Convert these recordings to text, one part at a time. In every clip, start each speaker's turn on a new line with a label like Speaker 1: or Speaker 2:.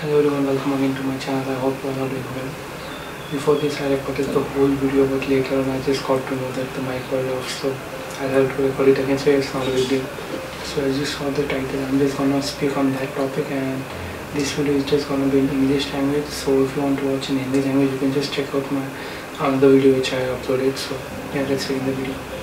Speaker 1: Hello everyone, welcome again to my channel. I hope you are all doing well. Before this, I recorded the whole video, but later on, I just got to know that the mic was off, so I had to record it again. So it's not a big deal. So as you saw the title, I'm just gonna speak on that topic, and this video is just gonna be in English language. So if you want to watch in Hindi language, you can just check out my another video which I uploaded. So yeah, let's begin the video.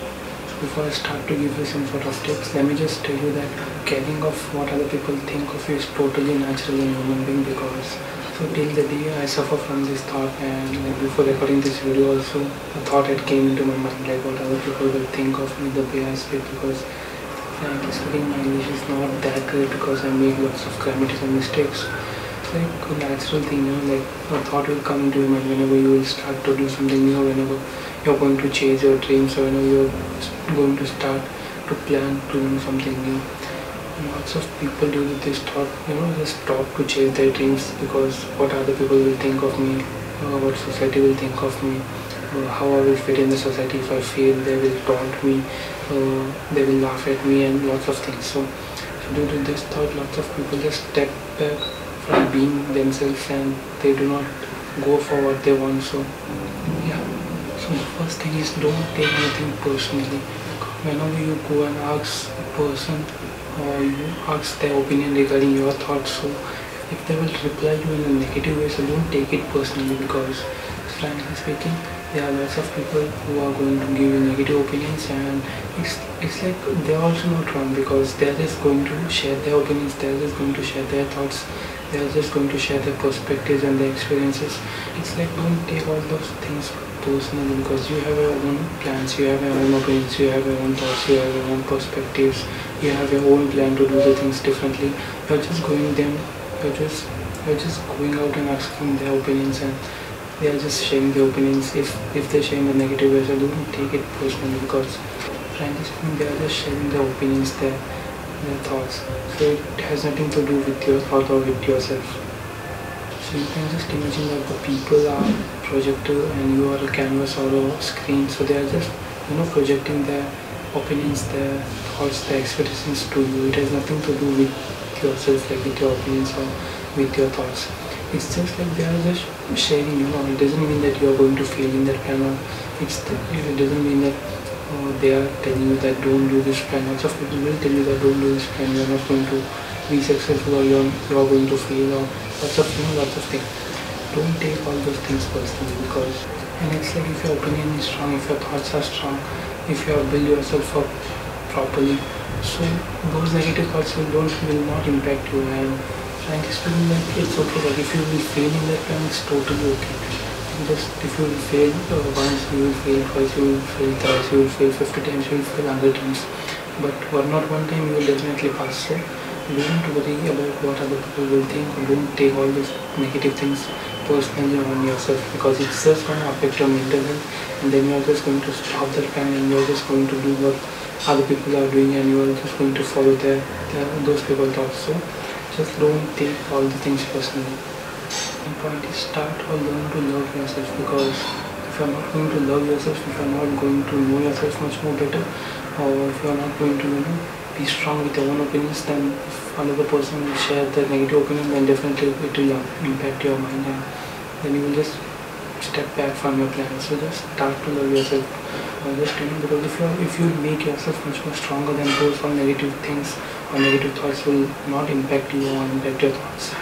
Speaker 1: Before I start to give you some sort of tips, let me just tell you that caring of what other people think of you is totally natural in human being because so till the day I suffer from this thought and like before recording this video also a thought had came into my mind like what other people will think of me the way I speak because frankly speaking my English is not that great because I make lots of grammatical mistakes. It's like a natural thing, you know, like a thought will come into your mind whenever you will start to do something new, whenever you're going to chase your dreams or whenever you're going to start to plan to do something new. Lots of people do this thought you know just stop to chase their dreams because what other people will think of me uh, what society will think of me uh, how I will fit in the society. If I fail they will taunt me uh, they will laugh at me and lots of things. So, so due to this thought lots of people just step back from being themselves and they do not go for what they want. So first thing is don't take anything personally. Whenever you go and ask a person or you ask their opinion regarding your thoughts so if they will reply you in a negative way so don't take it personally because frankly speaking there are lots of people who are going to give you negative opinions and it's it's like they're also not wrong because they're just going to share their opinions they're just going to share their thoughts they're just going to share their perspectives and their experiences. It's like don't take all those things personally because you have your own plans you have your own opinions you have your own thoughts you have your own perspectives you have your own plan to do the things differently. You're just going them you're just you're just going out and asking their opinions and they are just sharing their opinions. If if they're sharing the negative ways don't take it personally because frankly speaking they are just sharing their opinions their their thoughts. So it has nothing to do with your thought or with yourself. So you can just imagine that the people are projector and you are a canvas or a screen. So they are just you know projecting their opinions their thoughts their expectations to you. It has nothing to do with yourself like with your opinions or with your thoughts. It's just like they are just sharing you know. It doesn't mean that you are going to fail in that plan or it's the, it doesn't mean that uh, they are telling you that don't do this plan. Lots of people will tell you that don't do this plan. You're not going to be successful or you're, you're going to fail or lots of you know lots of things don't take all those things personally because and it's like if your opinion is strong if your thoughts are strong if you have built yourself up properly. So those negative thoughts will don't will not impact you. And frankly speaking like it's okay like if you will fail in that time it's totally okay. Just if you will fail uh, once you will fail twice you will fail thrice you will fail 50 times you will fail 100 times. But one not one time you will definitely pass. So don't worry about what other people will think. Don't take all these negative things personally on yourself because it's just going to affect your mental health. And then you're just going to stop that plan and you're just going to do what other people are doing and you're just going to follow their, their those people thoughts. So just don't take all the things personally. The point is start or learn to love yourself because if you're not going to love yourself if you're not going to know yourself much more better or if you're not going to you know be strong with your own opinions then if another person will share their negative opinion then definitely it will impact your mind and then you will just step back from your plan. So just start to love yourself. Or just you know because if you if you make yourself much more stronger than those all negative things or negative thoughts will not impact you or impact your thoughts.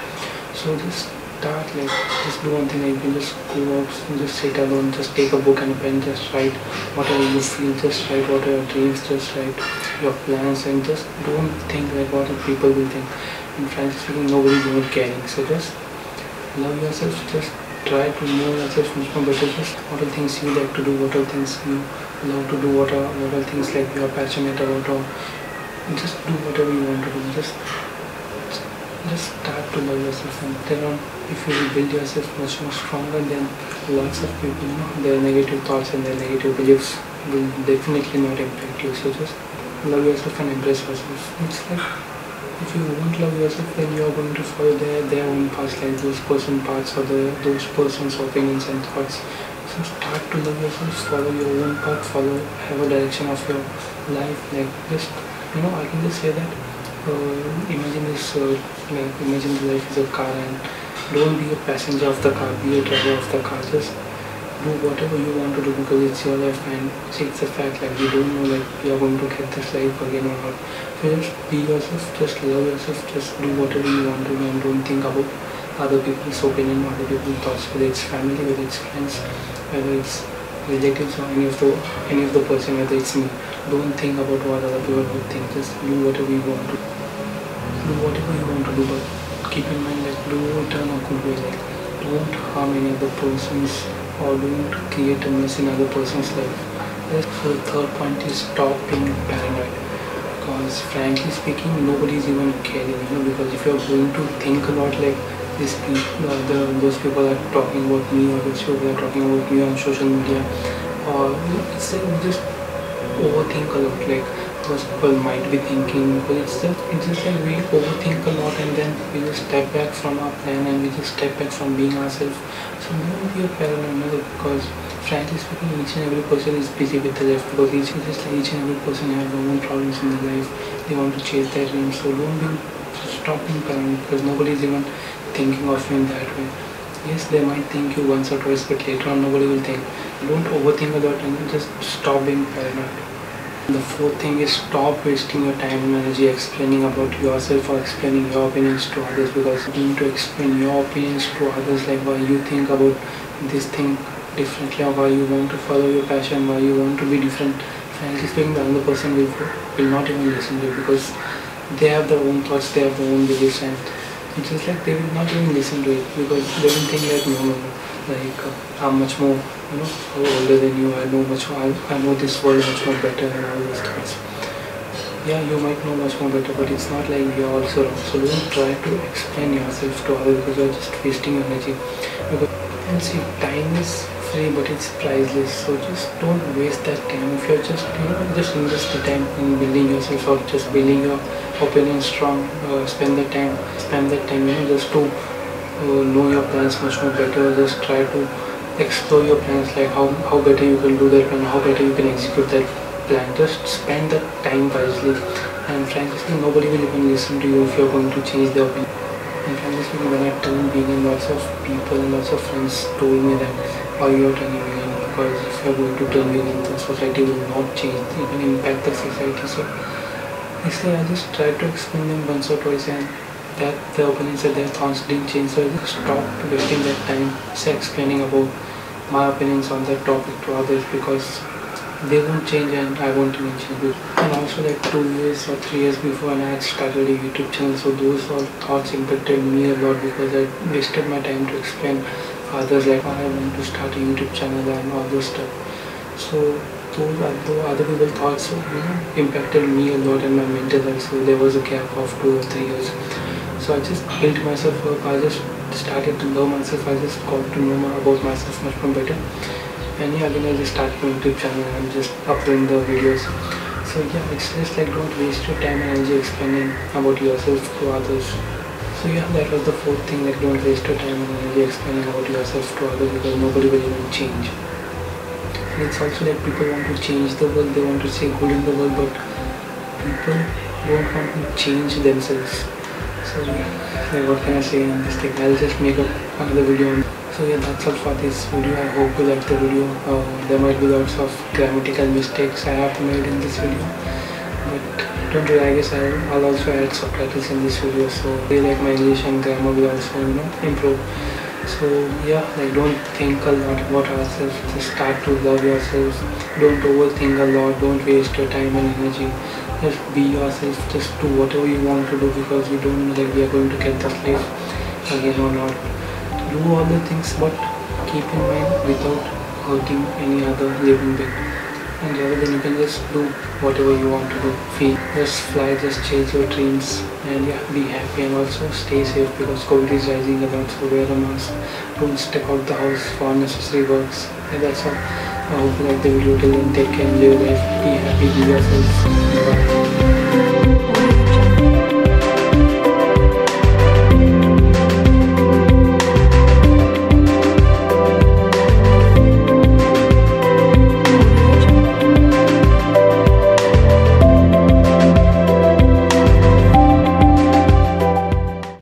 Speaker 1: So just start like just do one thing like you can just go out and just sit alone just take a book and a pen just write whatever you feel just write whatever your dreams just write your plans and just don't think like what people will think. And frankly speaking nobody is even caring. So just love yourself just try to know yourself much more better. Just what are things you like to do what are things you love to do what are what are things like you are passionate about or just do whatever you want to do. Just just start to love yourself and then on if you build yourself much more stronger then lots of people you know their negative thoughts and their negative beliefs will definitely not impact you. So just love yourself and embrace yourself. It's like if you won't love yourself then you are going to follow their their own paths like those person paths or the those person's opinions and thoughts. So start to love yourself follow your own path follow have a direction of your life like just you know i can just say that uh, imagine this uh, like imagine life is a car and don't be a passenger of the car be a driver of the car just do whatever you want to do because it's your life and it's a fact like you don't know like you're going to get this life again or not. So just be yourself just love yourself just do whatever you want to do and don't think about other people's opinion other people's thoughts whether it's family whether it's friends whether it's relatives or any of the any of the person whether it's me. Don't think about what other people would think. Just do whatever you want to do. Whatever you want to do but keep in mind that do it in a good way like don't harm any other persons or don't create a mess in other person's life. The third point is stop being paranoid. Because frankly speaking, nobody is even caring, you know, because if you're going to think a lot like these people, uh, the, those people are talking about me or those people are talking about me on social media, or it's like just overthink a lot like most people might be thinking but it's just it's just like we overthink a lot and then we just step back from our plan and we just step back from being ourselves. So don't be a paranoid because frankly speaking each and every person is busy with their life because each just like each and every person have their own problems in their life. They want to chase their dreams. So don't be stop being because nobody is even thinking of you in that way. Yes they might think you once or twice but later on nobody will think. Don't overthink a lot and just stop being paranoid the fourth thing is stop wasting your time and energy explaining about yourself or explaining your opinions to others because you need to explain your opinions to others like why you think about this thing differently or why you want to follow your passion, why you want to be different. Frankly speaking, the other person will, will not even listen to you because they have their own thoughts, they have their own beliefs and it's just like they will not even listen to it because they will think like no, no, no like uh, I'm much more you know older than you I know much more I, I know this world much more better and all those things. Yeah you might know much more better but it's not like you're also wrong. So don't try to explain yourself to others because you're just wasting energy. Because and see time is free but it's priceless. So just don't waste that time. If you're just you know just invest the time in building yourself or just building your opinion strong uh, spend the time spend that time you know just to Uh, know your plans much more better. Just try to explore your plans like how, how better you can do that plan how better you can execute that plan. Just spend that time wisely. And frankly nobody will even listen to you if you're going to change their opinion. And frankly speaking when I turned vegan lots of people and lots of friends told me that why oh, you're turning vegan because if you're going to turn vegan the society will not change it will impact the society. So basically I just tried to explain them once or twice and that the opinions that their thoughts didn't change so I stopped wasting that time explaining about my opinions on that topic to others because they won't change and I won't even change And also like two years or three years before I had started a YouTube channel so those all thoughts impacted me a lot because I wasted my time to explain others like I want to start a YouTube channel and all those stuff. So those other, other people thoughts you know, impacted me a lot and my mental health so there was a gap of two or three years. So I just built myself up. I just started to know myself. I just got to know more about myself much more better. And yeah, then I just started my YouTube channel and just uploading the videos. So yeah, it's just like don't waste your time and energy explaining about yourself to others. So yeah, that was the fourth thing, like don't waste your time and energy explaining about yourself to others because nobody will even change. And it's also like people want to change the world, they want to see good in the world, but people don't want to change themselves so what can I say on this thing? I'll just make up another video. So yeah, that's all for this video. I hope you liked the video. Uh, there might be lots of grammatical mistakes I have made in this video, but don't worry. I guess I'll, also add subtitles in this video, so they like my English and grammar will also you know improve. So yeah, like don't think a lot about ourselves. Just start to love yourselves. Don't overthink a lot. Don't waste your time and energy just be yourself just do whatever you want to do because you don't know that we are going to get that life again or not. Do all the things but keep in mind without hurting any other living being. And rather than you can just do whatever you want to do. Feel just fly just chase your dreams and yeah be happy and also stay safe because covid is rising a lot so wear a mask. Don't step out the house for unnecessary works. And that's all. I hope you like the video till then take care enjoy your life. Be happy be yourself bye